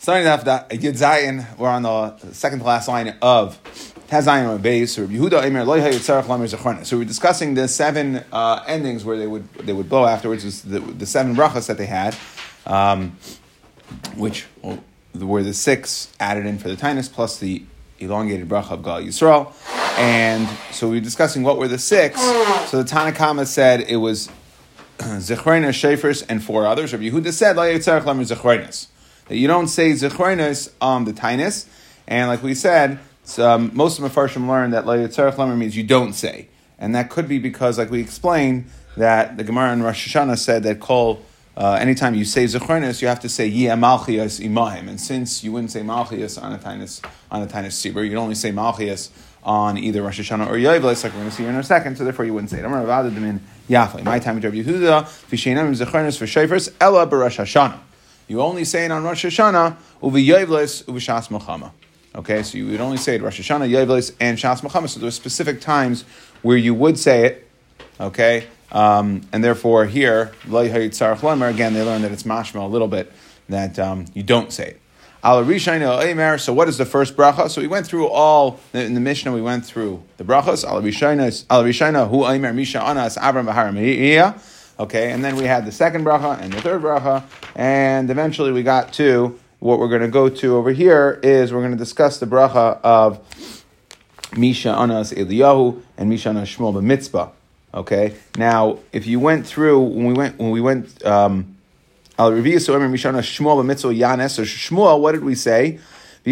Starting off that Yud Zayin, we're on the second to last line of Tazayin or base or Yehuda Emer Loy Hayitzarach Lamer Zechronis. So we're discussing the seven uh, endings where they would they would blow afterwards. The, the seven brachas that they had, um, which were the six added in for the tinus plus the elongated bracha of Gal Yisrael. And so we were discussing what were the six. So the Tanakhama said it was Zechronis, Shafers, and four others. Rabbi Yehuda said Loy Hayitzarach Lamer Zechronis that you don't say Zechronis on the Tainus. And like we said, um, most of Mefarshim learned that Layitzarech Lemer means you don't say. And that could be because, like we explained, that the Gemara in Rosh Hashanah said that call, uh, anytime you say Zechronis, you have to say Yeh Malchias Imahim. And since you wouldn't say Malchias on a Tainus, on a Tainus Sibur, you'd only say Malchias on either Rosh Hashanah or Yoivlis, like we're going to see here in a second, so therefore you wouldn't say it. My time with Rabbi Yehuda, Fishenam Zechronis for Shafers, Ella Barash Hashanah. You only say it on Rosh Hashanah, uvi yevles, uvi shas Muhammad. Okay, so you would only say it Rosh Hashanah, Yevles, and Shas Muhammad. So there are specific times where you would say it. Okay, um, and therefore here, again, they learn that it's mashma a little bit that um, you don't say it. So what is the first bracha? So we went through all in the Mishnah. We went through the brachas. Al Rishayna hu Aimer Misha Anas Avram Bahar Okay, and then we had the second bracha and the third bracha, and eventually we got to what we're going to go to over here is we're going to discuss the bracha of Misha Anas Eliyahu and Misha Anas Shmuel Mitzpah. Okay, now if you went through when we went when we went um, Al Reviya so Misha Anas Shmuel Mitzpah Yanes or Shmuel, what did we say? So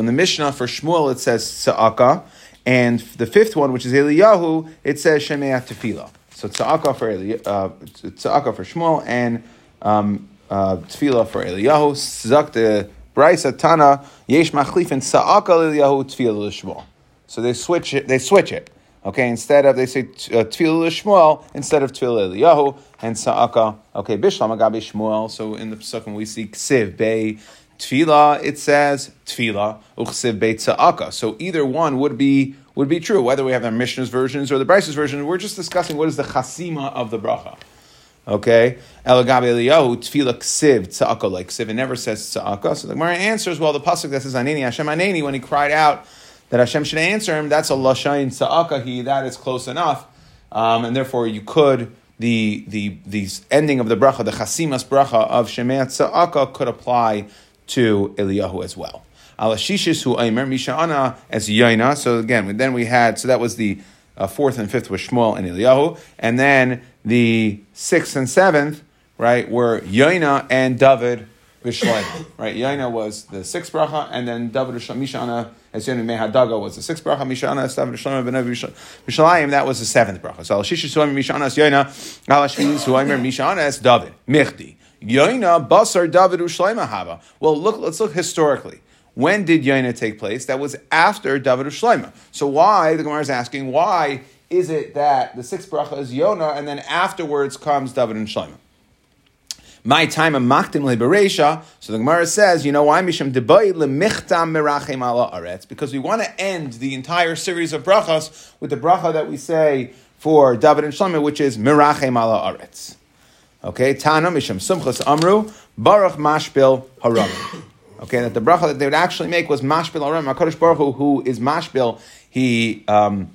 in the Mishnah for Shmuel it says Tza'aka, and the fifth one, which is Eliyahu, it says Shemeat Tefillah. So Tza'aka for, uh, for Shmuel and um, uh, Tefillah for Eliyahu. Zak the Brisa Tana Yesh Machlif and Tza'aka Eliyahu Tefillah Shmuel. So they switch it. They switch it. Okay, instead of they say uh, Tefillah Shmuel instead of Tefillah Eliyahu and Sa'aka. Okay, Bishlam Agabi Shmuel. So in the Pesachim we see Ksiv Bei Tefillah. It says Tefillah Uchsiv Bei Sa'aka. So either one would be would be true, whether we have the Mishnah's versions or the Brisa's version. We're just discussing what is the chasima of the bracha. Okay, Elagabe Eliyahu tefillah ksiv tzaka like ksiv. It never says tzaka. So the Gemara answers, well, the pasuk that says Aneni Hashem Aneni when he cried out that Hashem should answer him, that's a lashain tzaka. He that is close enough, um, and therefore you could the the the ending of the bracha, the chasimas bracha of Shemei tzaka could apply to Eliyahu as well. Alashishis who Aimer Misha'ana as Yaina. So again, then we had so that was the uh, fourth and fifth was Shmuel and Eliyahu, and then the sixth and seventh right were Yaina and David Vishleim. right, Yaina was the sixth bracha, and then David Misha'ana as Yoni Mehadaga was the sixth bracha. Misha'ana as David Vishleim ben Vishleim that was the seventh bracha. So as Yaina, Alashishis who Aimer Misha'ana as David Michdi. Yaina Basar David Ushleima Hava. Well, look, let's look historically. When did Yaina take place? That was after David Shloima. So why, the Gemara is asking, why is it that the sixth bracha is Yona and then afterwards comes David and Shloima? My time of Machtim Beresha. So the Gemara says, you know why? Misham Debay Lemichtam Merachem Ala Aretz. Because we want to end the entire series of brachas with the bracha that we say for David and Shlomo, which is Merachem Ala Aretz. Okay, Tana Misham Sumchas Amru Baruch Mashbil Haram. Okay, that the bracha that they would actually make was mashbil aram. Hakadosh Baruch Hu, who is mashbil, he um,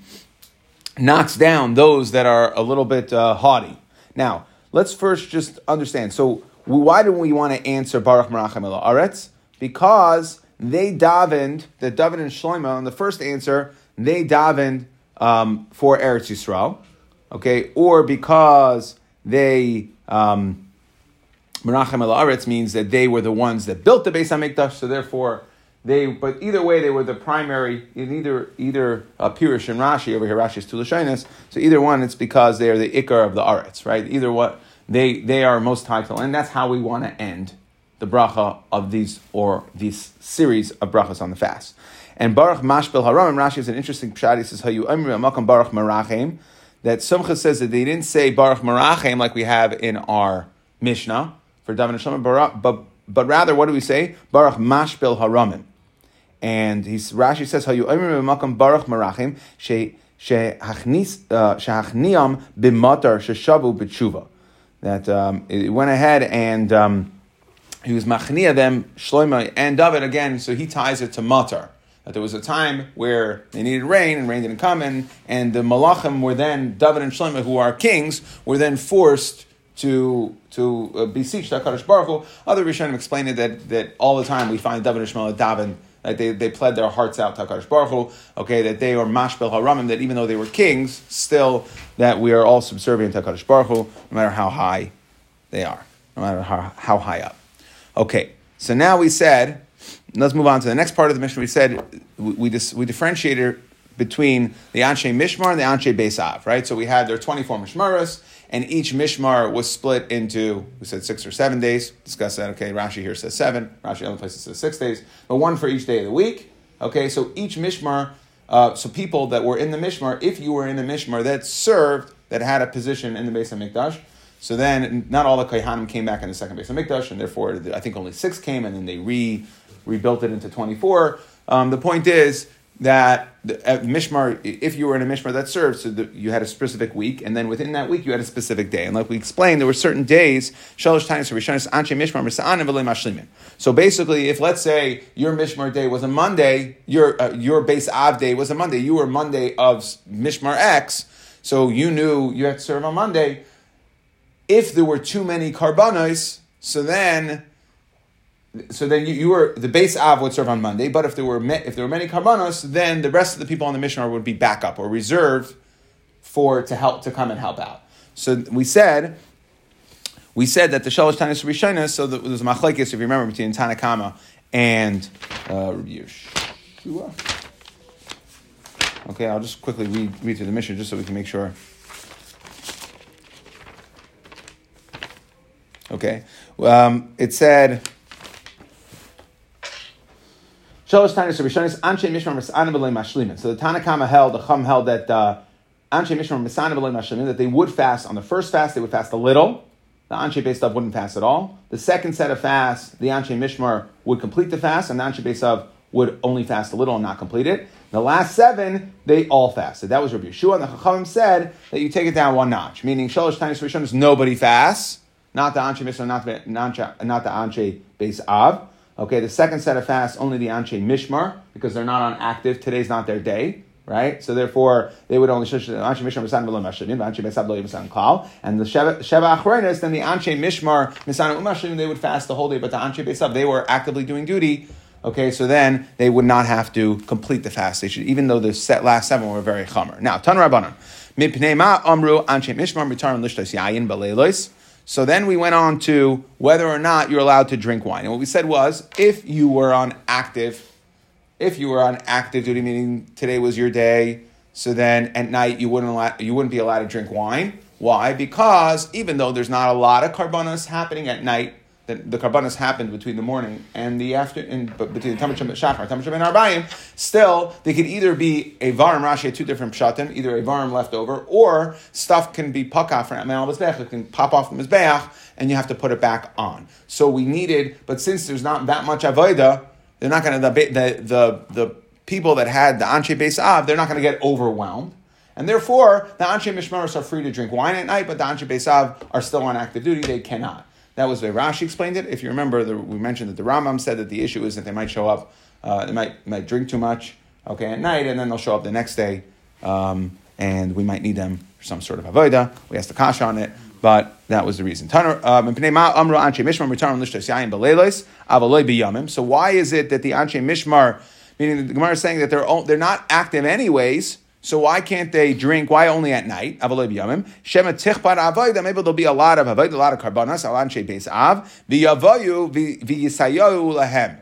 knocks down those that are a little bit uh, haughty. Now, let's first just understand. So, why do we want to answer Baruch Merachem El Aretz? Because they davened, the David and Shlomo, in the first answer, they davened um, for Eretz Yisrael, okay, or because they um, Menachem El Aretz means that they were the ones that built the Beis Hamikdash, so therefore they. But either way, they were the primary. In either either uh, Pirish and Rashi over here, Rashi is Tulashinus. So either one, it's because they are the Ikar of the Aretz, right? Either what they they are most title, and that's how we want to end the bracha of these or these series of brachas on the fast. And Baruch Mashbel Haram, Rashi is an interesting pshat. He says, "Hayu Amri Amakam Baruch Marachem." That Sumcha says that they didn't say Baruch Marachem like we have in our Mishnah for David and Shlomo, but, but rather, what do we say? Baruch Mashbil Haramim. And he's, Rashi says, Hayu Makam Baruch Marachim, She Shehachniam Bimatar Sheshavu B'tshuva. that um, it went ahead and um, he was machnia them Shlomo and David again. So he ties it to matar. That there was a time where they needed rain and rain didn't come, and, and the malachim were then David and Shlomo, who are kings, were then forced to to uh, beseech the Hakadosh Baruch Hu. Other Rishonim explained it that that all the time we find David and Shlomo David like they, they pled their hearts out to HaKadosh Baruch Hu, okay, that they are mashbel haramim, that even though they were kings, still that we are all subservient to HaKadosh Baruch Hu, no matter how high they are, no matter how, how high up. Okay, so now we said, let's move on to the next part of the Mishnah. We said we, we, we differentiated between the Anshe Mishmar and the Anshe Beisav, right? So we had their 24 Mishmaras, and each Mishmar was split into, we said six or seven days. Discuss that, okay? Rashi here says seven, Rashi other places says six days, but one for each day of the week, okay? So each Mishmar, uh, so people that were in the Mishmar, if you were in the Mishmar that served, that had a position in the base of HaMikdash, so then not all the Kohanim came back in the second base of HaMikdash, and therefore I think only six came, and then they re, rebuilt it into 24. Um, the point is, that at Mishmar, if you were in a Mishmar that served, so the, you had a specific week, and then within that week you had a specific day. And like we explained, there were certain days, Shalosh Tainis Rishonis Anshe Mishmar. So basically, if let's say your Mishmar day was a Monday, your uh, your base Av day was a Monday, you were Monday of Mishmar X, so you knew you had to serve on Monday. If there were too many karbanos, so then so then you, you, were the base av would serve on Monday, but if there were if there were many karbanos, then the rest of the people on the mission would be backup or reserved for to help to come and help out. So we said we said that the shalosh tanis rishonas. So there was a machlekes, if you remember, between Tanakama and uh, Yeshua. Okay, I'll just quickly read read through the Mishnah just so we can make sure. Okay, um, it said. Shalosh Tanis Rishonis Anshe Mishmar Misana B'lei Mashlimin. So the Tanakama held, the Chum held that uh, that they would fast on the first fast. They would fast a little. The Anshe Beisav wouldn't fast at all. The second set of fasts, the Anshe Mishmar would complete the fast, and the Anshe Beisav would only fast a little and not complete it. The last seven, they all fasted. That was Rabbi Yeshua, and the Chachamim said that you take it down one notch, meaning Shalosh Tanis Rishonis, nobody fasts, not the Anshe Mishmar, not the, not the Anshe Beis Av. Okay, the second set of fasts, only the Anshe Mishmar, because they're not on active. Today's not their day, right? So therefore, they would only Anshe Mishmar Misan Besab Lo and the Sheva Achronis, then the Anshe Mishmar Misan they would fast the whole day, but the Anshe Besab, they were actively doing duty. Okay, so then they would not have to complete the fast. They should, even though the set last seven were very chamer. Now, Tan Rabbanon, Mipnei Ma Amru Anshe Mishmar Mitarim Lishtos Yayin Balelois. So then we went on to whether or not you're allowed to drink wine. And what we said was if you were on active, if you were on active duty, meaning today was your day, so then at night you wouldn't allow, you wouldn't be allowed to drink wine. Why? Because even though there's not a lot of karbanos happening at night, the, the karbanas happened between the morning and the afternoon, but between the and Shachar, Tamachim and Arbayim, still, they could either be a Varim Rashi, two different Pshatim, either a Varim left over, or stuff can be Pakah from Amal Mizbeach, it can pop off the Mizbeach, and you have to put it back on. So we needed, but since there's not that much Avodah, they're not going to, the, the, the, the people that had the Anshe Beis Av, they're not going to get overwhelmed. And therefore, the Anshe Mishmaros are free to drink wine at night, but the Anshe Beis Av are still on active duty, they cannot. That was the way Rashi explained it. If you remember, the, we mentioned that the Rambam said that the issue is that they might show up, uh, they might, might drink too much, okay, at night, and then they'll show up the next day, um, and we might need them for some sort of avodah. We asked the kasha on it, but that was the reason. Um, so why is it that the Anshe Mishmar, meaning the Gemara is saying that they're, they're not active anyways, so why can't they drink? Why only at night? Shema avodah. Maybe there'll be a lot of avodah, a lot of karbanas. Alanshe beis av v'yavoyu v'yisayoyu lahem.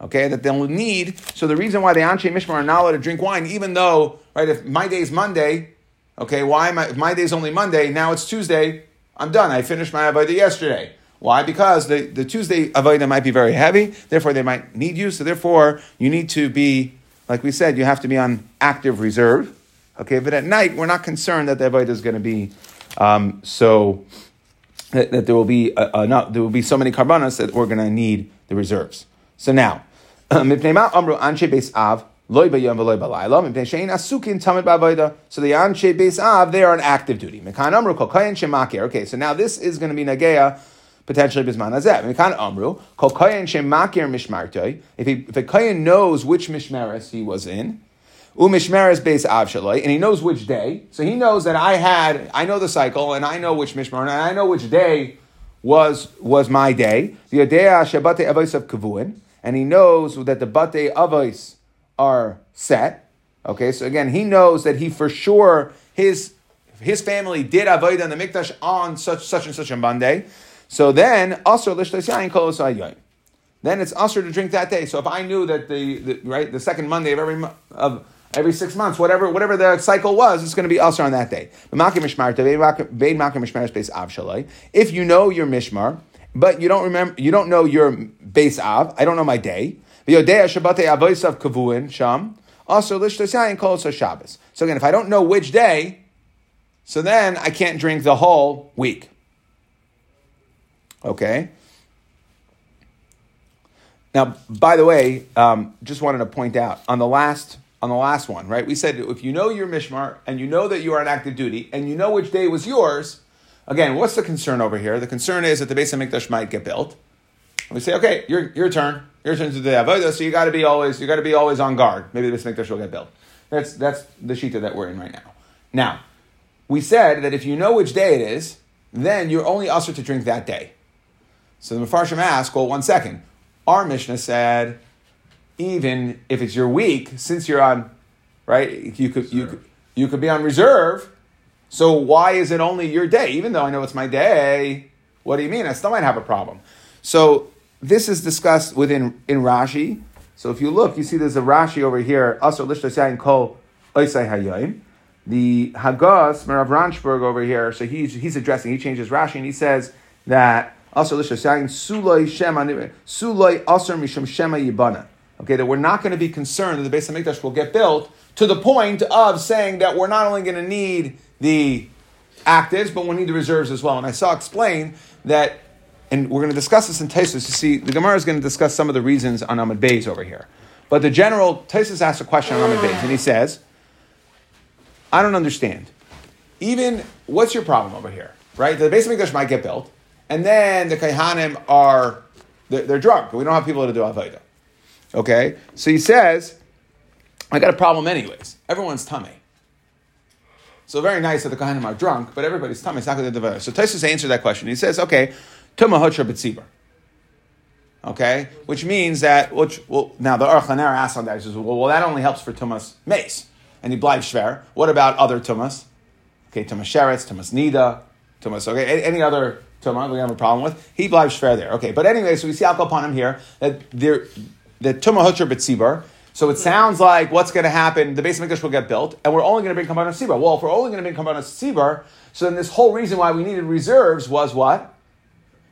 Okay, that they'll need. So the reason why the Anshe Mishmar are not allowed to drink wine, even though, right, if my day is Monday, okay, why am I, if my day is only Monday, now it's Tuesday, I'm done. I finished my avodah yesterday. Why? Because the, the Tuesday avodah might be very heavy, therefore they might need you. So therefore, you need to be like we said, you have to be on active reserve. Okay, but at night we're not concerned that the avodah is going to be um, so that, that, there will be uh, uh, not, there will be so many karbanas that we're going to need the reserves. So now, ba'avoda. So the anshe beis av, they are on active duty. Okay, so now this is going to be nageya potentially bisman hazeh. Mekan amru kol kayin shemakir mishmartoi. If he, if a kayin knows which mishmeres he was in, umishmeres beis av shaloi, and he knows which day, so he knows that I had, I know the cycle, and I know which mishmar, and I know which day was was my day. The Yodea Shabate Avos of Kavuin, and he knows that the Bate Avos are set. Okay, so again, he knows that he for sure his his family did avoid on the mikdash on such such and such a Monday. So then, also Then it's usher to drink that day. So if I knew that the, the right the second Monday of every of every six months, whatever whatever the cycle was, it's going to be also on that day. If you know your mishmar, but you don't remember, you don't know your base av. I don't know my day. Also, Shabbos. So again, if I don't know which day, so then I can't drink the whole week. Okay. Now, by the way, um, just wanted to point out on the last on the last one, right? We said if you know your mishmar and you know that you are on active duty and you know which day was yours, again, what's the concern over here? The concern is that the base of Mikdash might get built. And we say, okay, your, your turn. Your turn to the avodah, so you got to be always you got to be always on guard. Maybe the base of Mikdash will get built. That's that's the shita that we're in right now. Now, we said that if you know which day it is, then you're only usher to drink that day. So the Mefarshim ask, well, one second. Our Mishnah said even if it's your week, since you're on, right? You could you could you could be on reserve. So why is it only your day? Even though I know it's my day, what do you mean? I still might have a problem. So this is discussed within in Rashi. So if you look, you see there's a Rashi over here. Also, Lishtasayin Kol Oisai Hayayim. The Hagos Merav Ranschburg over here. So he's he's addressing. He changes Rashi and he says that Yibana okay, that we're not going to be concerned that the Beis Hamikdash will get built to the point of saying that we're not only going to need the actives, but we'll need the reserves as well. And I saw explain that, and we're going to discuss this in Taisus. You see, the Gemara is going to discuss some of the reasons on Amud Beis over here. But the general, Taisus asks a question on Amud Beis, and he says, I don't understand. Even, what's your problem over here? Right? The Beis Hamikdash might get built, and then the Kaihanim are, they're, they're drunk. We don't have people to do Avodah. Okay? So he says, I got a problem anyways. Everyone's tummy. So very nice that the Kohanim are drunk, but everybody's tummy So Taisus answered that question. He says, okay, Tuma Hotra B'tzibur. Okay? Which means that, which, well, now the Aruch LaNer asks on that. He says, well, well, that only helps for Tumas Meis. And he blives Shver. What about other Tumas? Okay, Tumas Sheretz, Tumas Nida, Tumas, okay, any other Tumah we have a problem with? He blives fair there. Okay, but anyway, so we see upon here that there, the Tumah Hutcher B'tzibar. So it sounds like what's going to happen, the base Mikdash will get built, and we're only going to bring Kabbalah Sibar. Well, if we're only going to bring Kabbalah Sibar, so then this whole reason why we needed reserves was what?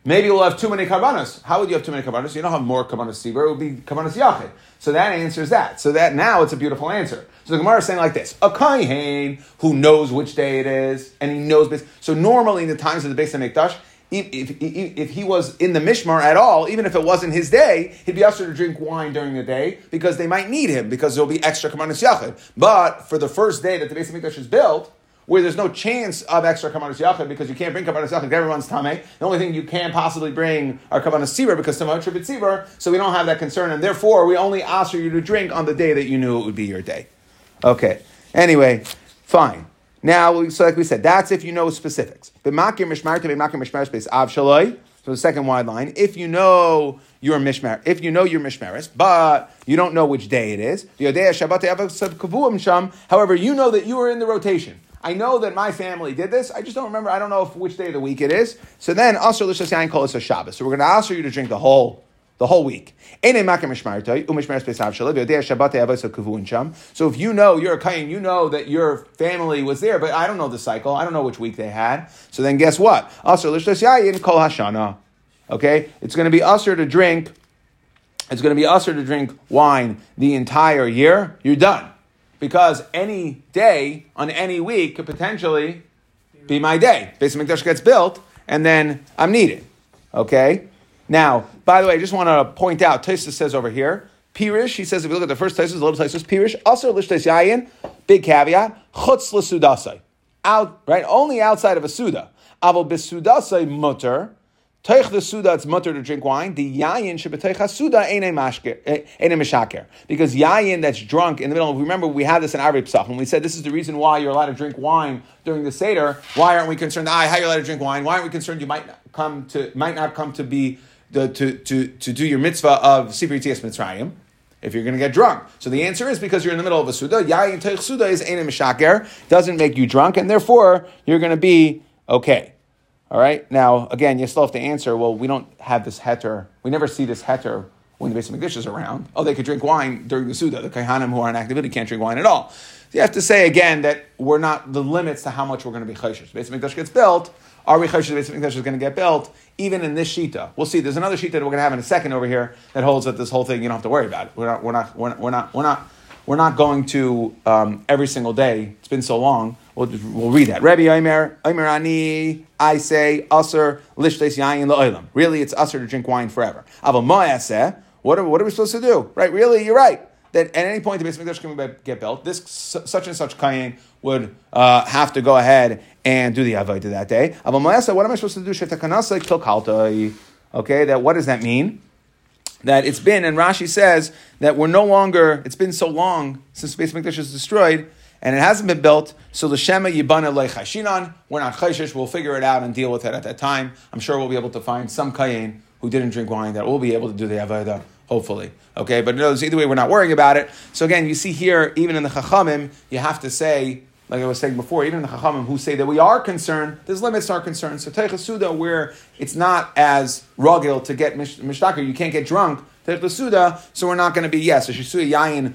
Maybe we'll have too many karbanos. How would you have too many karbanos? You don't have more karbanos sibar. It would be karbanos yachid. So that answers that. So that now it's a beautiful answer. So the Gemara is saying like this: a kain who knows which day it is and he knows. So normally in the times of the base Mikdash, if, if, if, he was in the Mishmar at all, even if it wasn't his day, he'd be asked to drink wine during the day because they might need him because there'll be extra Kamanis Yachid. But for the first day that the Beis Hamikdash is built, where there's no chance of extra Kamanis Yachid because you can't bring Kamanis Yachid, everyone's Tameh. The only thing you can possibly bring are Kamanis Sibur because Tamah Tribut Sibur, so we don't have that concern, and therefore we only ask you to drink on the day that you knew it would be your day. Okay. Anyway, fine. Now, so like we said, that's if you know specifics. So the second wide line, if you know your mishmar, if you know your mishmaris, but you don't know which day it is. However, you know that you are in the rotation. I know that my family did this. I just don't remember. I don't know which day of the week it is. So then, also, let's just call it a Shabbos. So we're going to ask you to drink the whole the whole week. So if you know you're a kain, you know that your family was there, but I don't know the cycle. I don't know which week they had. So then guess what? Also, hashana. Okay, it's going to be usher to drink. It's going to be usher to drink wine the entire year. You're done because any day on any week could potentially be my day. Base Mikdash gets built, and then I'm needed. Okay. Now, by the way, I just want to point out, Taisa says over here Pirish, he says, if you look at the first Taisus, the little Taisus, Pirish, also Lishtes Yayin, big caveat, Chutz L'Sudasai. Out, right? Only outside of a Suda. Aval Bisudasai Mutter, Teich the Suda, it's mutter to drink wine. The Yayin Shabbateich Suda ain't a Mishaker. Because Yayin that's drunk in the middle, remember we had this in Erev Psach, when we said this is the reason why you're allowed to drink wine during the Seder. Why aren't we concerned, ah, how you're allowed to drink wine? Why aren't we concerned you might not come to, might not come to be, the, to, to, to do your mitzvah of Sifri Tzias Mitzrayim? if you're going to get drunk. So the answer is because you're in the middle of a Suda, Yayin Teich Suda is Ein Mishaker, doesn't make you drunk, and therefore you're going to be okay. All right. Now, again, you still have to answer. Well, we don't have this heter. We never see this heter when the basic Mikdash is around. Oh, they could drink wine during the Suda. The Kaihanim who are in activity can't drink wine at all. So you have to say again that we're not the limits to how much we're going to be chayshish. Basic Mikdash gets built. Are we chayshish? The basic Mikdash is going to get built even in this shita. We'll see. There's another shita that we're going to have in a second over here that holds that this whole thing you don't have to worry about it. We're not. We're not. We're not. We're not. We're not, we're not going to um, every single day. It's been so long. We'll, we'll read that. Rabbi Omer, Omer Ani, I say, Usr, Lishtes Yayin La'olam. Really, it's Usr to drink wine forever. Aval what are, what are we supposed to do? Right, really, you're right. That at any point the Beis Mikdash can get built, this such and such kayin would uh, have to go ahead and do the avodah that day. Aval Mo'aseh, what am I supposed to do? Shetakanasa kilkaltai. Okay, that what does that mean? That it's been, and Rashi says that we're no longer, it's been so long since Beis Mikdash is destroyed and it hasn't been built. So the Shema Yibana Leichashinan, we're not chayshish. We'll figure it out and deal with it at that time. I'm sure we'll be able to find some kayin who didn't drink wine that will be able to do the avodah. Hopefully, okay. But no, either way, we're not worrying about it. So again, you see here, even in the Chachamim, you have to say like I was saying before, even the Chachamim who say that we are concerned, there's limits our concern. So Teichasuda, where it's not as rugged to get mishtaka, you can't get drunk, Teichasuda, so we're not going to be, yes, a Shisuya Yayin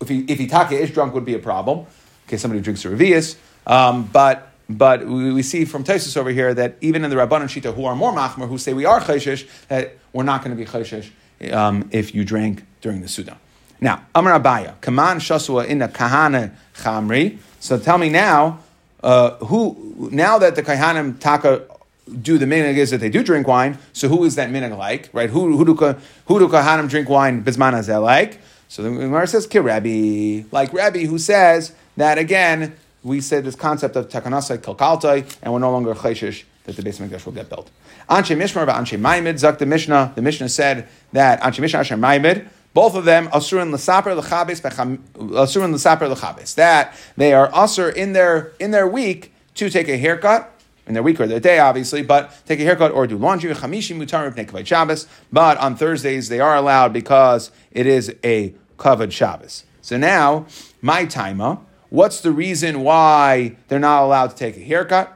if he if Itaka is drunk would be a problem. Okay, somebody who drinks a revius. Um, but but we, we, see from Taisus over here that even in the Rabbanan Shita who are more machmer, who say we are chayshish, that we're not going to be chayshish um, if you drank during the Suda. Now, Amar Abaya, Kaman Shasua in the Kahana Chamri. So tell me now, uh, who now that the Kahanim Taka do the minig is that they do drink wine, so who is that minig like? Right? Who, who, do, who do Kahanim drink wine bisman like? So the Gemara says, Rabbi, like Rabbi, who says that again, we said this concept of takanasai kalkaltai, and we're no longer chayshish that the base of Mikdash will get built. Anshe Mishmar, but Anshe Maimid, Zak the Mishnah, the Mishnah said that Anshe Mishnah, Anshe Maimid, both of them l'chabes asurin l'saper l'chabes that they are asur in their in their week to take a haircut in their week or their day, obviously, but take a haircut or do laundry. But on Thursdays, they are allowed because it is a covered Shabbos. So now, my timer, what's the reason why they're not allowed to take a haircut?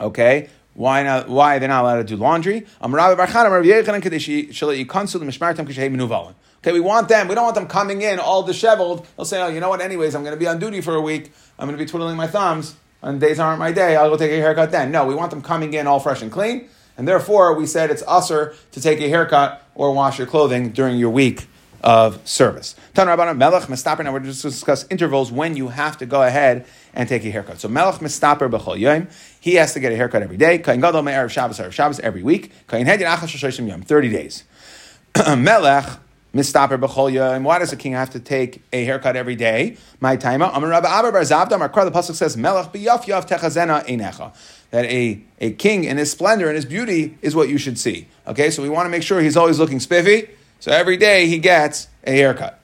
Okay, why not? Why they're not allowed to do laundry? Okay, we want them. We don't want them coming in all disheveled. They'll say, "Oh, you know what? Anyways, I'm going to be on duty for a week. I'm going to be twiddling my thumbs." and days aren't my day, I'll go take a haircut then. No, we want them coming in all fresh and clean, and therefore we said it's usher to take a haircut or wash your clothing during your week of service. Melech Mistaper. Now we're just going to discuss intervals when you have to go ahead and take a haircut. So Melech Mistaper b'chol yom. He has to get a haircut every day. Kain Gadol me'erev Shabbos erev Shabbos every week. Kain Hedin Achash Yom. Thirty days. Melech Mistaper b'chol And Why does a king have to take a haircut every day? My time. Amar Rabbi Abba Bar Zavda. Amar the pasuk says Melech b'yaf yaf techazena einecha. That a, a king in his splendor and his beauty is what you should see. Okay, so we want to make sure he's always looking spiffy. So every day he gets a haircut.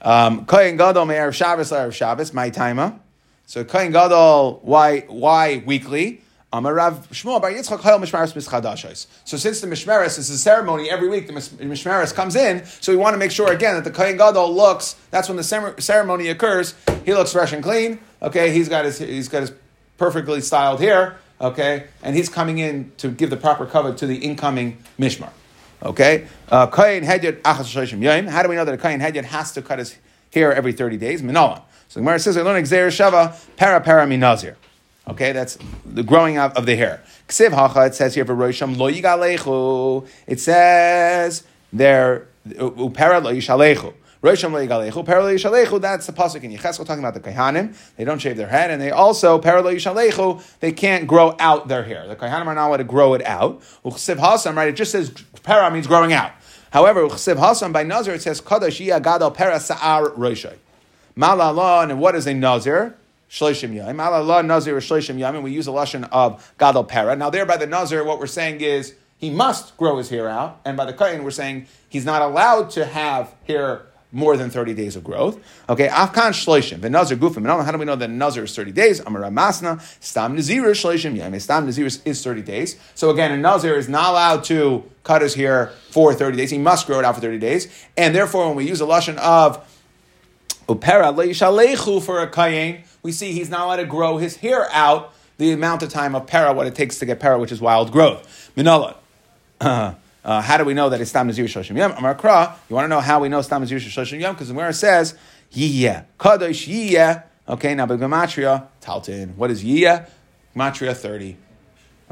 Um, Kohen Gadol me'erev Shabbos erev Shabbos. My timer. So Kohen Gadol. Why why weekly? Mischadashos. So since the Mishmaris is a ceremony every week, the Mishmaris comes in. So we want to make sure again that the Kohen Gadol looks. That's when the ceremony occurs. He looks fresh and clean. Okay, he's got his he's got his perfectly styled hair. Okay, and he's coming in to give the proper cover to the incoming Mishmar. Okay, uh, Kohen Hedyot Achas. How do we know that a Kohen Hedyot has to cut his hair every thirty days? Minola. So the Gemara says, "I learn Xer Shava Para Para Minazir." Okay, that's the growing of the hair. Ksiv hacha, it says here for Rosham lo yigalechu. It says there upera lo yishalechu. Rosham yishalechu. That's the pasuk in Yecheskel talking about the kaihanim. They don't shave their head, and they also pera lo yishalechu. They can't grow out their hair. The kaihanim are not allowed to grow it out. Ksiv hasam, right? It just says para means growing out. However, Chsiv Hasan by Nazir it says Kadosh Gadol Pera Sa'ar Roshai. Malala, and what is a Nazir? Shloshim Yom. Malala Nazir Shloshim Yom, and we use a lashon of Gadol Pera. Now, there by the Nazir, what we're saying is he must grow his hair out, and by the Kain, we're saying he's not allowed to have hair more than 30 days of growth. Okay, Afkan Shloishim, the Nazir Gufim. How do we know that Nazir is 30 days? Amar Masna, Stam Nazir Shloishim Yom. Stam Nazir is 30 days. So again, a Nazir is not allowed to cut his hair for 30 days. He must grow it out for 30 days. And therefore, when we use a Lashon of Upera Leishalechu for a Kayin, we see he's not allowed to grow his hair out the amount of time of para, what it takes to get para, which is wild growth. Minala. Uh, how do we know that it's Stam Nazir Shoshim Yom? Amar Kra, you want to know how we know Stam Nazir Shoshim Yom? Because the it says, Yiyeh, Kadosh Yiyeh, okay, now but Gematria, Taltin. What is Yiyeh? Gematria 30.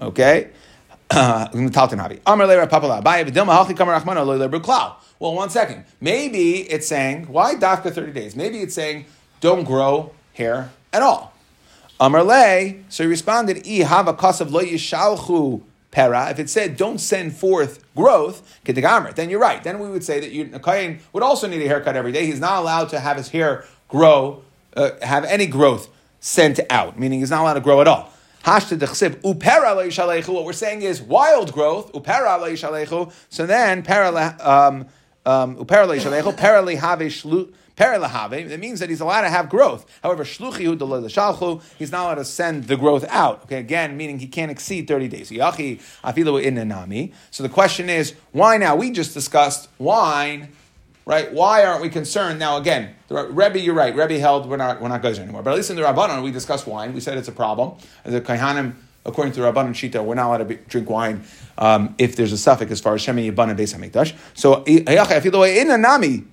Okay? Taltin Havi. Amar Leira Papala, Baya Vidilma Halchi Kamar Achmano, Loiler Bruklau. Well, one second. Maybe it's saying, why Dafka 30 days? Maybe it's saying, don't grow hair at all. Amar Le, so he responded, I have a kasav lo yishalchu para, if it said don't send forth growth, then you're right. Then we would say that you, kohen would also need a haircut every day. He's not allowed to have his hair grow, uh, have any growth sent out, meaning he's not allowed to grow at all. What we're saying is wild growth. So then, um, um, that means that he's allowed to have growth. However, shluchi he's not allowed to send the growth out. Okay, again, meaning he can't exceed 30 days. So the question is, why now? We just discussed wine, right? Why aren't we concerned? Now, again, Rebbe, you're right. Rebbe held we're not, we're not guys anymore. But at least in the Rabbanon, we discussed wine. We said it's a problem. The Kaihanim, according to the Shita, we're not allowed to be, drink wine um, if there's a suffix as far as Shemi Yibban and Beis HaMikdash. So, in a nami,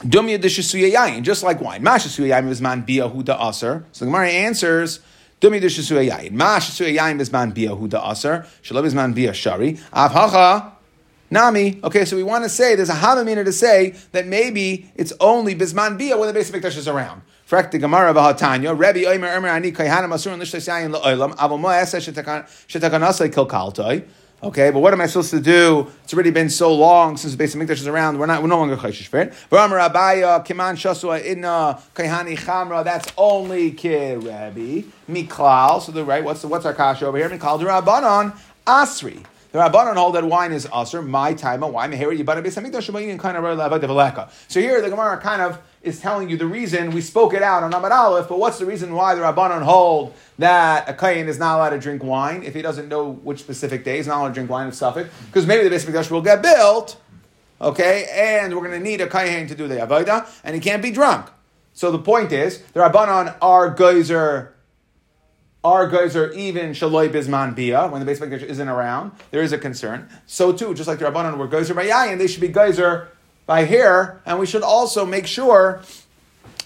Dumya yayin, just like wine. Ma yayin is man biyahuda aser. So the Gemara answers. Dumya de shesuya yayin. Ma shesuya yayin is man biyahuda aser. Shalom is man biyah shari. Avhacha nami. Okay, so we want to say there's a havamina to say that maybe it's only bisman biyah when the basic mikdash is around. Frak the Gemara v'hatanya. Rebbe Omer Omer Ani Kayhanam Asurin Lishtas Yayin La'olam. Aval Mo Esa Shetakanasai Kilkaltoi. Okay, but what am I supposed to do? It's already been so long since the basic mikdash is around. We're not. We're no longer chayshish for it. V'amar Abaya Kiman Shasua Inna Kaihani Chamra. That's only Kirebi Miklal. So the right. What's the, what's our kasha over here? Miklal Durabanon Asri. The Rabbanon hold that wine is usher. My time, why? So here the Gemara kind of is telling you the reason we spoke it out on Amad Aleph, but what's the reason why the Rabbanon hold that a Kayin is not allowed to drink wine if he doesn't know which specific day he's not allowed to drink wine of Suffolk? Because maybe the Beit Mikdash will get built, okay, and we're going to need a Kayin to do the Avodah, and he can't be drunk. So the point is, the Rabbanon are geyser are even shaloi bisman bia when the base mikdash isn't around. There is a concern. So too, just like the rabbanon were geyser by yayin, they should be geyser by hair, and we should also make sure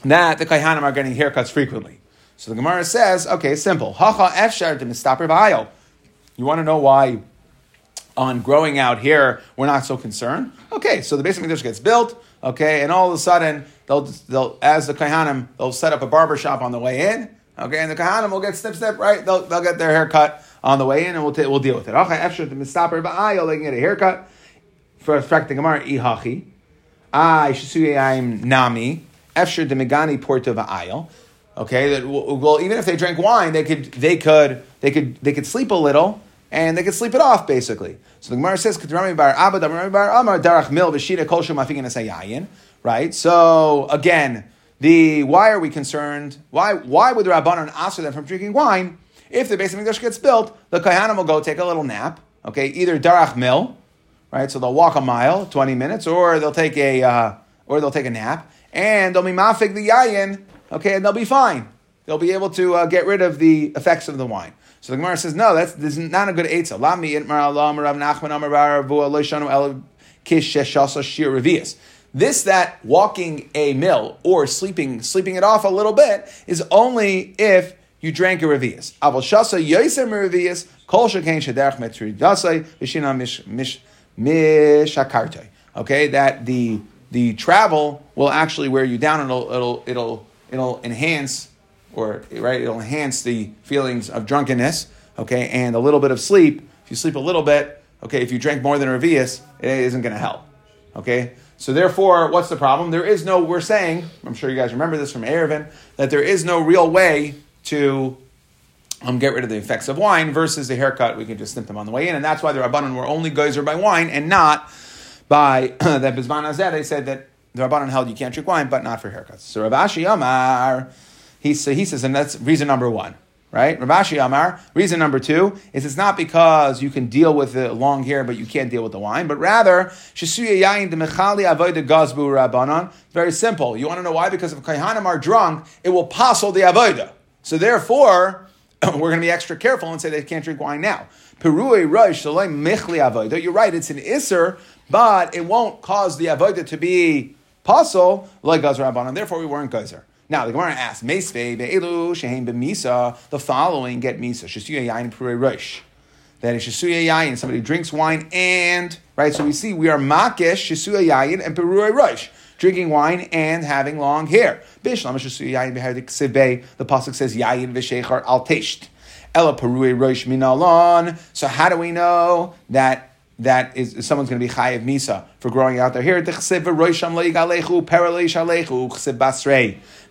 that the kaihanim are getting haircuts frequently. So the Gemara says, okay, simple. Hacha efshar to mistaper You want to know why on growing out hair we're not so concerned? Okay, so the basic mikdash gets built. Okay, and all of a sudden they'll, they'll as the kaihanim they'll set up a barber shop on the way in Okay, and the kahanim will get snip snip right. They'll, they'll get their haircut on the way in, and we'll t- we'll deal with it. Okay, after the mistaper ba'ayil, they can get a haircut. For fact, the gemara ihachi, I shesuyayim nami efshir de megani porto va'ayil. Okay, that well, even if they drank wine, they could they could they could they could sleep a little and they could sleep it off basically. So the Gemara says, Right. So again the why are we concerned? Why why would the Rabbanon ask them from drinking wine? If the base of English gets built, the Kohanim will go take a little nap. Okay, either darach mil, right? So they'll walk a mile, twenty minutes, or they'll take a uh, or they'll take a nap, and they'll be mafik the yayin. Okay, and they'll be fine. They'll be able to uh, get rid of the effects of the wine. So the Gemara says, no, that's this is not a good eitzah. Lami itmar Allah Rav Nachman Amar Kish. This that walking a mill or sleeping sleeping it off a little bit is only if you drank a revius. Aval shasa yoiser revius kol shekain shederach metri dasai v'shina mish mish mishakartoi. Okay, that the the travel will actually wear you down. And it'll it'll it'll it'll enhance or right it'll enhance the feelings of drunkenness. Okay, and a little bit of sleep. If you sleep a little bit, okay, if you drink more than revius, it isn't going to help. Okay, so therefore, what's the problem? There is no. We're saying. I'm sure you guys remember this from Eruvin that there is no real way to um, get rid of the effects of wine versus the haircut. We can just snip them on the way in, and that's why the Rabbanon were only geyser by wine and not by that Bizman Azeh. They said that the Rabbanon held you can't drink wine, but not for haircuts. So Rav Ashi Amar, he, so he says, and that's reason number one right? Rav Ashi Amar. Reason number two is it's not because you can deal with the long hair, but you can't deal with the wine, but rather Shisuya de Mechali Avoida Gazbu Rabbanon. Very simple. You want to know why? Because if Kaihanim are drunk, it will passel the Avoida. So therefore, we're going to be extra careful and say they can't drink wine now. Perui Rosh Michli. You're right, it's an Isser, but it won't cause the Avoida to be passel like Gaz Rabbanon. Therefore, we weren't Gazer. Now the Gemara asks, Meisvei be'elu shehem b'misa. The following get misa. Shesuya yain purei rosh. That is shesuya yain. Somebody drinks wine and right. So we see we are makesh shesuya yain and purei rosh. Drinking wine and having long hair. Bishlam shesuya yain behadik sebe. The pasuk says yain v'shechar al tesht. Ella perui rosh minalon. So how do we know that that is someone's going to be chayiv misa for growing out their hair.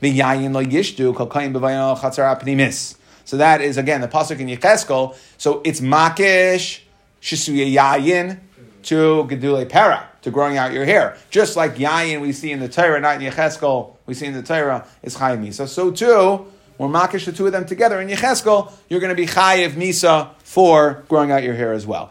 V'yayin lo yishdu b'vayin chatzar apnimis. So that is again the pasuk in Yecheskel. So it's makish shisuya yayin to gedule para to growing out your hair, just like yayin we see in the Torah, not in Yecheskel we see in the Torah is chayiv misa. So too we're makish the two of them together in Yecheskel, you're going to be chayiv misa for growing out your hair as well.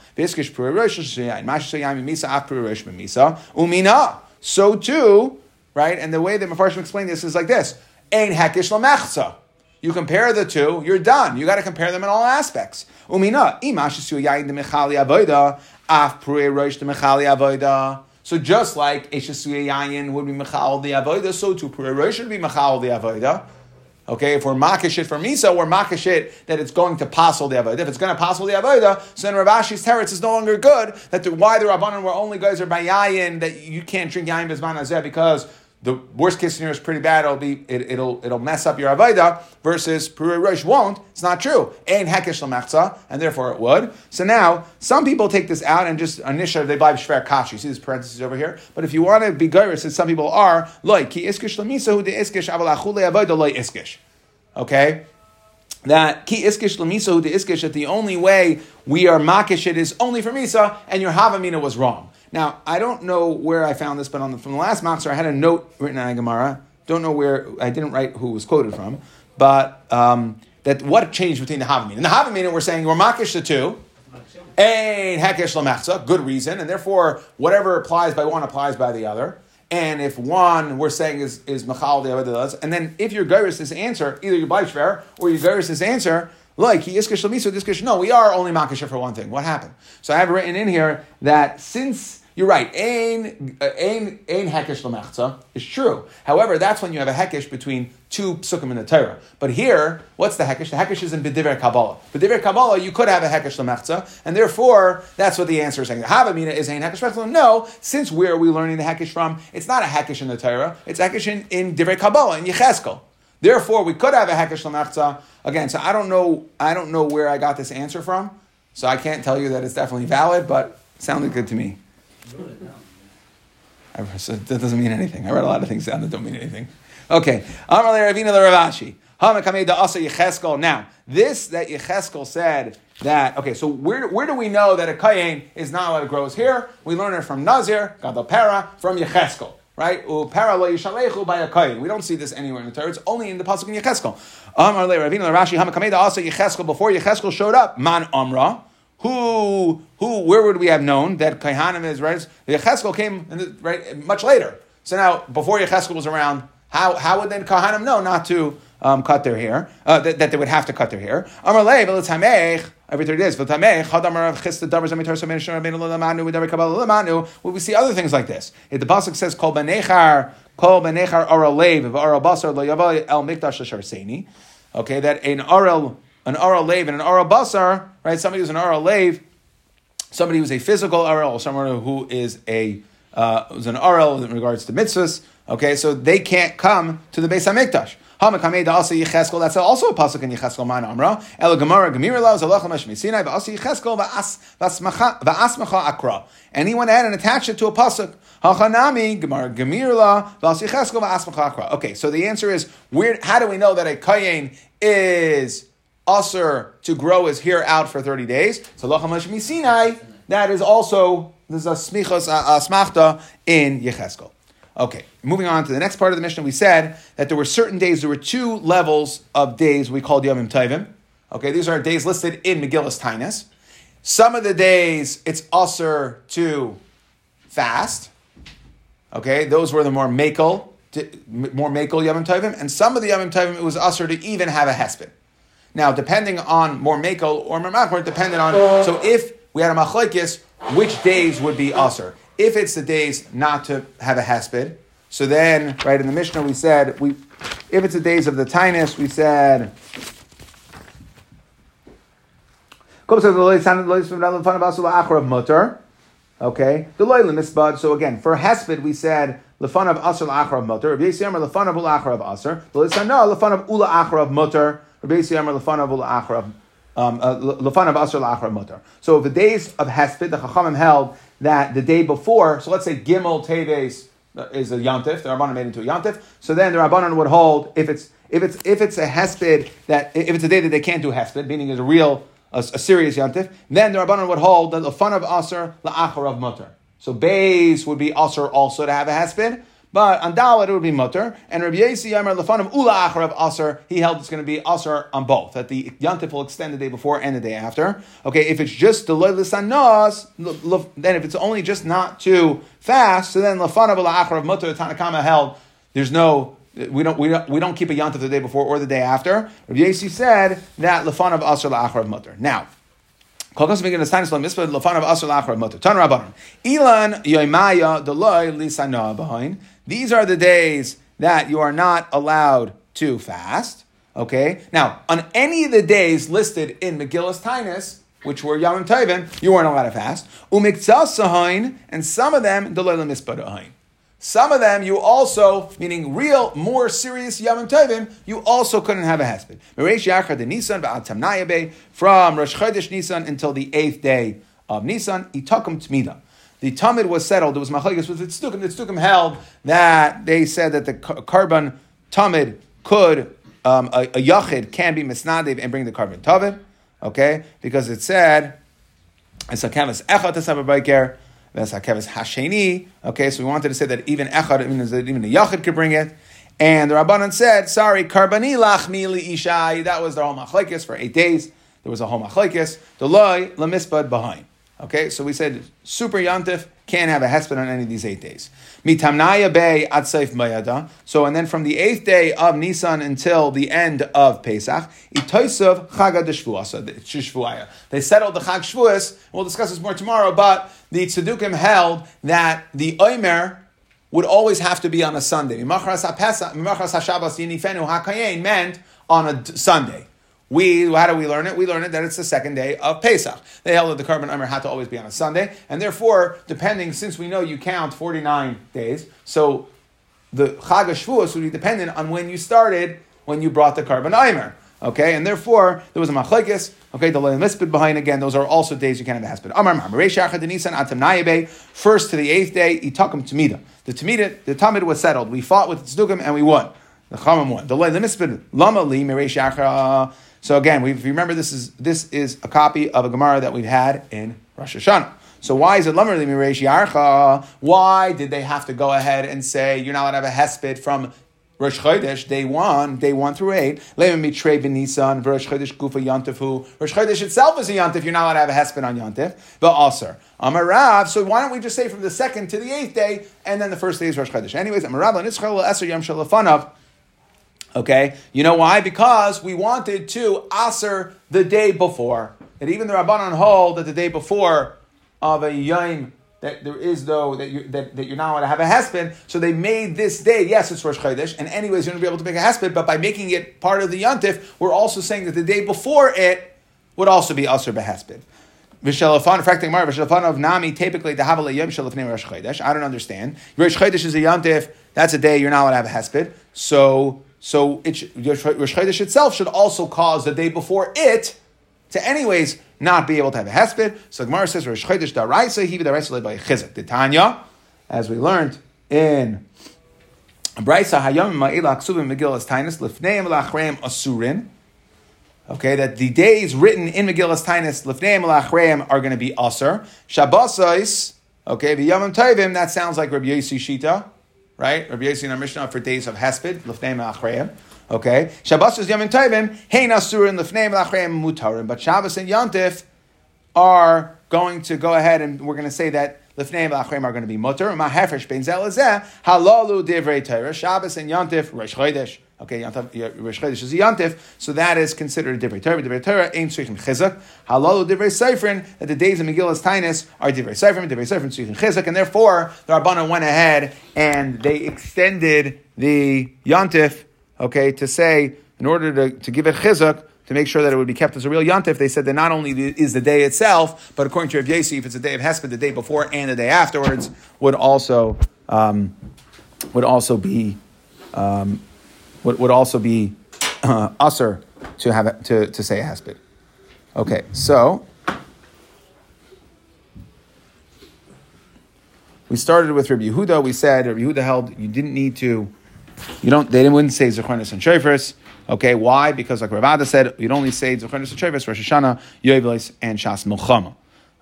Umina. So too, right? And the way that Mepharshim explained this is like this: Ein hekish lamechza. You compare the two, you're done. You got to compare them in all aspects. Umina imashisu yayin de avoida af pruei roish de avoida. So just like Eshasuya Yayin would be Mechal the Avoida, so too Purei Rosh would be Mechal the Avoida. Okay, if we're makish it for misa, we're makish it that it's going to passel the avodah. If it's going to passel the avodah, so then Rav Ashi's teretz is no longer good. That the, why the rabbanon were only guys are by yayin that you can't drink yayin azeh because the worst case scenario is pretty bad. It'll be it, will it'll mess up your avodah. Versus purei rosh won't. It's not true. Ain't hekesh lamechza, and therefore it would. So now some people take this out and just anisha they buy shver kash. See this parenthesis over here. But if you want to be gyrus, and some people are, like ki iskish lamisa who de iskish aval achule avodah loy iskish. Okay that ki iskish lamisa de iskish that the only way we are makish it is only for misa, and your havamina was wrong. Now I don't know where I found this, but on the, from the last machzor I had a note written on Gemara. Don't know where I didn't write who was quoted from, but um, that what changed between the havamina and the havamina we're saying we're makish the two. Ein hekesh lamachza, good reason, and therefore whatever applies by one applies by the other. And if one we're saying is is machal the other does, and then if your gyrus this answer, either you buy shver or your gyrus this answer, like he iskish lamiso diskish. No, we are only makasha for one thing. What happened? So I have written in here that since you're right, ein uh, ein ein hekesh lamachza is true. However, that's when you have a hekesh between two psukim in the Torah. But here, what's the hekesh? The hekesh is in bediver Kabbalah. Bediver Kabbalah, you could have a hekesh lamachza, and therefore that's what the answer is saying. Havamina is ein hekesh lamachza. No, since where are we learning the hekesh from? It's not a hekesh in the Torah. It's hekesh in, in divrei Kabbalah in Yecheskel. Therefore, we could have a hekesh lamachza again. So I don't know. I don't know where I got this answer from. So I can't tell you that it's definitely valid, but sounded good to me. So that doesn't mean anything. I read a lot of things down that don't mean anything. Okay. Now, this that Yecheskel said that, okay, so where, where do we know that a kayin is not allowed to grow his hair? We learn it from Nazir, Gadol from Yecheskel. Right? by a kayin. We don't see this anywhere in the Torah. It's only in the pasuk in Yecheskel. Amar Ravina Rashi Hamakameda also Yecheskel before Yecheskel showed up. Man Amra who, who, where would we have known that Kaihanim is right? Yecheskel came the, right much later. So now, before Yecheskel was around, how, how would then Kahanim know not to um, cut their hair? Uh, that, that, they would have to cut their hair. Every 30 days. Well, we see other things like this. If the Pasuk says, Kol benechar, Kol benechar oral lev, oral basar, lo yavai el mikdash l'sharseni. Okay, that an oral an Aral Lave and an Aral Basar, right? Somebody who's an Aral Lave, somebody who's a physical Aral, someone who is a uh, who's an Aral in regards to mitzvahs, okay, so they can't come to the Beis HaMikdash. Hamakamei da also Yecheskel. That's also a pasuk in Yecheskel man amra. El Gemara Gemira lo zalach mash misinai va'asi Yecheskel va'as va'asmacha akra. And he went ahead and attached it to a pasuk. Hachanami Gemara Gemirla va'asi Yecheskel va'asmacha akra. Okay, so the answer is where? How do we know that a kayin is usher to grow his hair out for thirty days? So lachamash misinai. That is also there's a smichas a smachta in Yecheskel. Okay, moving on to the next part of the Mishnah, we said that there were certain days, there were two levels of days we called Yomim Tovim. Okay, these are days listed in Megillus Tainus. Some of the days it's usher to fast. Okay, those were the more makel, more makel Yomim Tovim, and some of the Yomim Tovim it was usher to even have a hesped. Now, depending on more makel or more machmer, depended on. Uh, so if we had a machlekes, which days would be usher? If it's the days not to have a hesped, so then, right in the Mishnah, we said we, if it's the days of the tinus, we said. Okay. So again, for hesped, we said lefan of asr of mutter. Rabbi Yisrael lefan of asr. The lisana lefan of mutter. Rabbi Yisrael lefan of ula achar of um, uh, lefan of asr la'achar mutter. So the days of hesped, the chachamim held that the day before, so let's say Gimel Teves is a Yantif, the Rabbanan made into a Yantif, so then the Rabbanan would hold, if it's, if it's, if it's a Hesped, that, if it's a day that they can't do Hesped, meaning it's a real, a, a serious Yantif, then the Rabbanan would hold that of Aser, La'achar of Mutter. So Bays would be Aser also to have a Hesped, but on Dalit it would be mutter. And Rabbi Yasi Yamar Lefan of Ula Achar of Aser, he held it's going to be Aser on both. That the Yantif will extend the day before and the day after. Okay, if it's just the Lisanos, then if it's only just not to fast, so then Lefan of Ula Achar of Mutter, Tanakama held, there's no we don't, we don't, we don't keep a yantif the day before or the day after. Rabbi Yasi said that lefan of asr la'achar of mutter. Now, Ilan yoimaya deloy lisana behind. These are the days that you are not allowed to fast. Okay? Now, on any of the days listed in Megillus Tainus, which were Yom Tovim, you weren't allowed to fast. Umiktsas and some of them, Deloy Mispadahain. Some of them you also, meaning real, more serious Yom Tovim, you also couldn't have a Nisan from Rosh Chodesh Nisan until the eighth day of Nisan, itakum tmida the Tamid was settled. It was machlekes with the Tzdukim. The Tzdukim held that they said that the korban Tamid could, um, a, a Yachid can be misnadev and bring the korban Tamid, okay? Because it said, it's a kevis echad to sababayker, that's a kevis hasheni, okay? So we wanted to say that even echad, means that even a Yachid could bring it. And the Rabbanan said, sorry, karbani lachmi li ishai, that was their whole machlekes for eight days. There was a whole machlekes. The loy lamisbad behind. Okay, so we said super yantif can't have a hesped on any of these eight days. Mitamnaya bay. So and then from the eighth day of Nisan until the end of Pesach, itoisav chaga. They settled the chag shvuas. We'll discuss this more tomorrow. But the tzedukim held that the oimer would always have to be on a Sunday. Mimachras hakayin meant on a Sunday. We, how do we learn it? We learn it that it's the second day of Pesach. They held that the korban omer had to always be on a Sunday, and therefore, depending, since we know you count 49 days, so the Chag Shavuos would be dependent on when you started, when you brought the korban omer. Okay, and therefore there was a machlekes. Okay, the mispid behind again. Those are also days you can't have a hesped. Amar Denisan First to the eighth day, itakum tamida. The tamida, the tamid was settled. We fought with tzdukim and we won. The chamam won. The mispid lama li so again, you remember, this is this is a copy of a Gemara that we've had in Rosh Hashanah. So why is it Lamer Miresh Yarcha? Why did they have to go ahead and say you're not allowed to have a hesped from Rosh Chodesh, day one, day one through eight. Leim mitrei b'Nisan, Rosh Chodesh gufa yantifu. Rosh Chodesh itself is a yantif. You're not allowed to have a hesped on yantif, but also Amarav. So why don't we just say from the second to the eighth day, and then the first day is Rosh Chodesh? Anyways, Amarav and Israel eser yam shalafanav. Okay, you know why? Because we wanted to aser the day before. And even the Rabbanon hold that the day before of a yom that there is though that you that, that you're not allowed to have a hesped. So they made this day. Yes, it's Rosh Chodesh, and anyways you're going to be able to make a hesped. But by making it part of the yontif, we're also saying that the day before it would also be aser behesped. Vishalafan, reflecting Mar, Vishalafan of Nami, typically the Havala Yom Shalafnei Rosh Chodesh. I don't understand. Rosh Chodesh is a yontif. That's a day you're not allowed to have a hesped. So so it, Rosh Chodesh itself should also cause the day before it to anyways not be able to have a hesped. So Gemara says Rosh Chodesh daraisa he daraisa led by chizuk. The Tanya, as we learned in Brisa Hayom Ma'ila Ksuvim Megillas Tainus Lifneim Lachreim Asurin. Okay, that the days written in Megillas Tainus Lifneim Lachreim are going to be Asur. Shabbosais. Okay, Yom Tovim. That sounds like Rabbi Yossi Shita, right? Rabbi Yossi in our Mishnah for days of Hesped Lifneim Lachreim. Okay, Shabbos is Yom Tovim. Hein Asurin Lifneim Lachreim Mutarim. But Shabbos and Yontif are going to go ahead and we're going to say that Lifnei Lachrem are going to be mutter. Mahefresh ben zelazeh halalu divrei Torah. Shabbos and Yontif Rosh Chodesh. Okay, Rosh Chodesh is a Yontif, so that is considered a divrei Torah. Divrei Torah ain't tzrichim chizuk. Halalu divrei Seifrin. That the days of Megillas Tainus are divrei Seifrin. Divrei Seifrin tzrichim chizuk, and therefore the Rabbana went ahead and they extended the Yontif. Okay, to say in order to, to give it chizuk to make sure that it would be kept as a real yontif, they said that not only is the day itself, but according to Rav Yesi, if it's a day of Hesped, the day before and the day afterwards would also um, would also be um, would, would also be uh, usher to have to, to say Hesped. Okay, so we started with Rabbi Yehuda. We said Rabbi Yehuda held you didn't need to, you don't. They didn't wouldn't say Zechronis and Shofars. Okay, why? Because like Ravada said, you'd only say Zochanis Chavis, Rosh Hashanah, Yovelis, and Shas Milchama.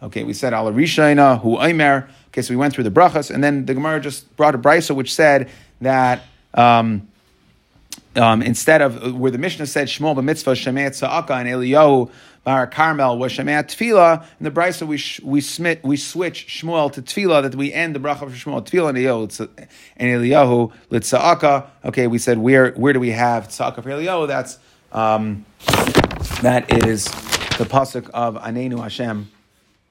Okay, we said Ala Rishayna, Hu Aimer. Okay, so we went through the brachas, and then the Gemara just brought a brisa which said that um, um, instead of where the Mishnah said Shmuel b'mitzvah Shemet Sa'aka and Eliyahu Bar Carmel was Shemet Tefillah, in the brisa we we smit we switch Shmuel to Tefillah that we end the bracha of Shmuel Tefillah and Eliyahu and Eliyahu Litza'aka. Okay, we said where where do we have Tza'aka for Eliyahu? That's um, that is the pasuk of Anenu Hashem,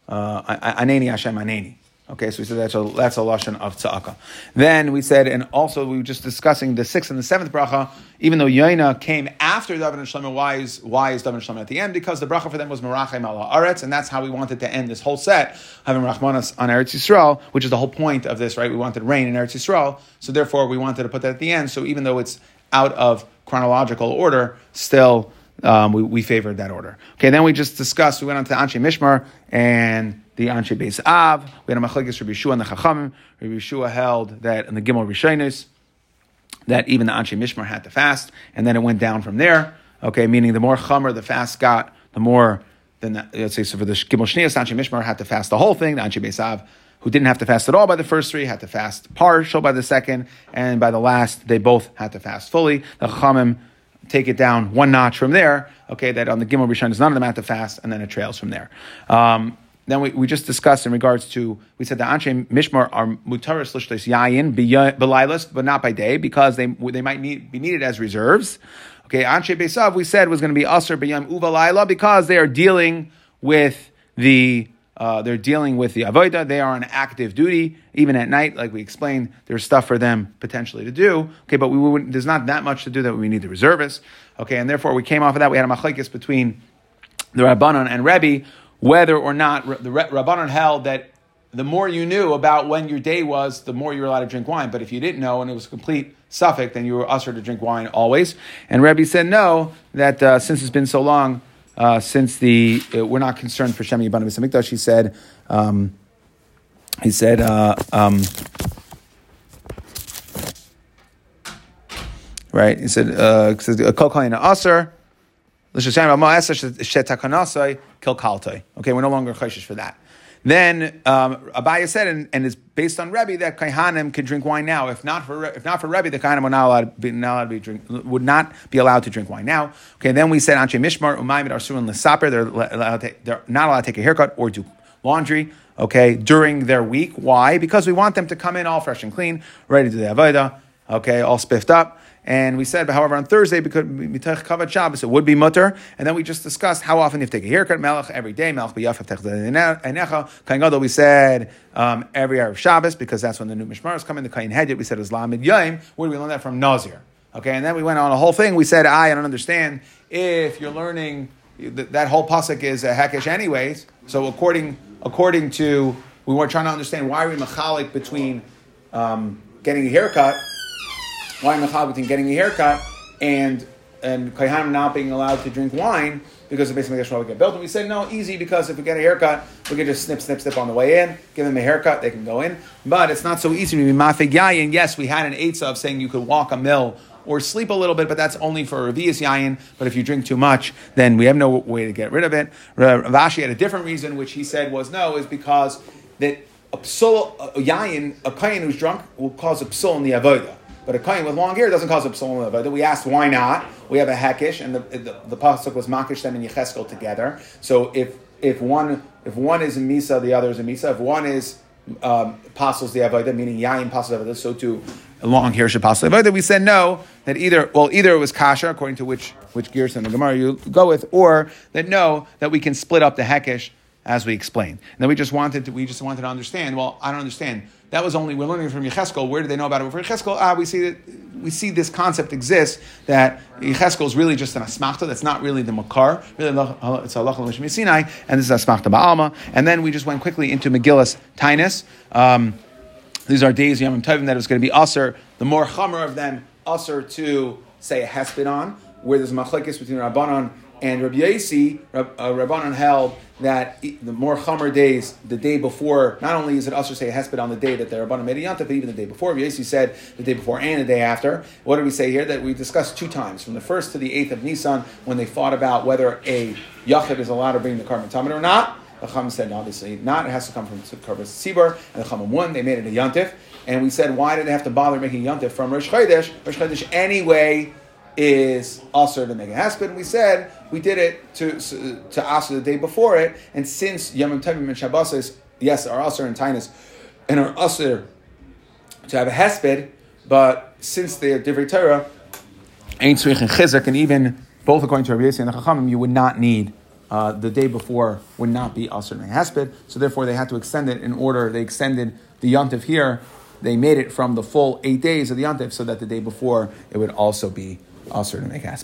uh, Aneni Hashem Aneni. Okay, so we said that's a that's a lashon of tzaka. Then we said, and also we were just discussing the sixth and the seventh bracha. Even though Yaina came after David and Shlomo, why is why is David and Shlomo at the end? Because the bracha for them was Merachem ala Aretz, and that's how we wanted to end this whole set, having Rachmanas on Eretz Yisrael, which is the whole point of this, right? We wanted rain in Eretz Yisrael, so therefore we wanted to put that at the end. So even though it's out of chronological order, still um, we, we favored that order. Okay, then we just discussed. We went on to Anshe Mishmar and the Anshe Beis Av. We had a Machlekes Rabbi Yeshua and the Chachamim. Rabbi Yeshua held that in the Gimel Rishonis, that even the Anshe Mishmar had to fast, and then it went down from there. Okay, meaning the more Chamer the fast got, the more then let's say so for the Gimel Shnias, Anshe Mishmar had to fast the whole thing. The Anshe Beis Av, who didn't have to fast at all by the first three, had to fast partial by the second, and by the last, they both had to fast fully. The Chachamim take it down one notch from there. Okay, that on the Gimel Rishon is none of them have to fast, and then it trails from there. Um, then we, we just discussed in regards to we said the Anshe Mishmar are mutaris lishlis yayin belilas, but not by day because they they might need, be needed as reserves. Okay, Anshe Besav we said was going to be aser b'yam uva because they are dealing with the uh, they're dealing with the avodah. They are on active duty even at night. Like we explained, there's stuff for them potentially to do. Okay, but we wouldn't, there's not that much to do that we need the reservists. Okay, and therefore we came off of that. We had a machlekes between the Rabbanon and Rebbe whether or not the Rabbanon held that the more you knew about when your day was, the more you were allowed to drink wine. But if you didn't know and it was complete suffix, then you were usher to drink wine always. And Rebbe said no, that uh, since it's been so long, uh, since the uh, we're not concerned for Shemi Yibana Mikdash, he said, um, he said, uh, um, right? He said, uh, "Kol kain aser." Okay, we're no longer chayshish for that. Then um, Abaye said, and, and it's based on Rebbe that Kaihanim can drink wine now. If not for if not for Rebbe, the Kaihanim would not allowed be, not allowed to be drink, would not be allowed to drink wine now. Okay, then we said Anshe Mishmar Umaymid Arsuin Lesaper. They're they're not allowed to take a haircut or do laundry. Okay, during their week. Why? Because we want them to come in all fresh and clean, ready to do the avodah. Okay, all spiffed up. And we said, but however, on Thursday, because mitach kavod Shabbos, it would be mutter. And then we just discussed how often you have to take a haircut, melech every day, melech b'yafaf enecha. Kain gadol, we said um, every hour of Shabbos because that's when the new mishmar is coming. The kain hedjit, we said is lamid yaim. Where do we learn that from? Nazir. Okay, and then we went on a whole thing. We said, I, I don't understand if you're learning that whole pasuk is a hekesh anyways. So according according to we were trying to understand why we machalik between um, getting a haircut why mechal between getting a haircut and and Kayhanim not being allowed to drink wine because of basically Mikdash get built. And we said no, easy because if we get a haircut, we can just snip, snip, snip on the way in, give them a haircut, they can go in. But it's not so easy to be mafig yayin. Yes, we had an eitzah of saying you could walk a mill or sleep a little bit, but that's only for Revius Yayin. But if you drink too much, then we have no way to get rid of it. Rav Ashi had a different reason, which he said was no, is because that a psul, a yayin, a kayin who's drunk will cause a psul in the avodah. But a kain with long hair doesn't cause a psul in. We asked why not. We have a hekish, and the the, the pasuk was makish them and Yecheskel together. So if if one if one is a misa, the other is a misa. If one is um, apostles the avodah, meaning yayin apostles avodah, so too long hair should pass avodah. We said no that either well either it was kasha according to which which gears in the Gemara you go with, or that no that we can split up the hekish as we explained. And then we just wanted to, we just wanted to understand. Well, I don't understand. That was only we're learning from Yecheskel. Where did they know about it from Yecheskel? Ah, we see that we see this concept exists that Yecheskel is really just an asmachta. That's not really the makar. Really, it's Allah Sinai, and this is asmachta ba'alma. And then we just went quickly into Megillus Tainus. Um, these are days Yom Tovim that it was going to be usher. The more chamer of them usher to say a hesped on, where there's machlekes between Rabbanon and Rabbi Yasi, uh, Rabbanon held that the more Chomer days, the day before, not only is it usher say hesped on the day that the Rabbanon made a yontif, but even the day before. Rabbi Yasi said the day before and the day after. What did we say here? That we discussed two times, from the first to the eighth of Nisan, when they fought about whether a yachid is allowed to bring the korban or not. The Chum said, obviously not. It has to come from Karbas Sibur. And the Chum won. They made it a Yantif. And we said, why did they have to bother making Yantif from Rosh Chodesh? Rosh Chodesh anyway is also to make a hesped. We said we did it to to Asr the day before it, and since Yom Tovim and Shabbos is yes our Asr and Tainus, and our Asr to have a hesped, but since they are divrei Torah, Ein Tzrich and Chizuk, and even both according to Rabbi Yossi and the Chachamim, you would not need. Uh, the day before would not be Asr and Hesped, so therefore they had to extend it in order. They extended the Yontif here they made it from the full eight days of the Yontif so that the day before it would also be to make aspect.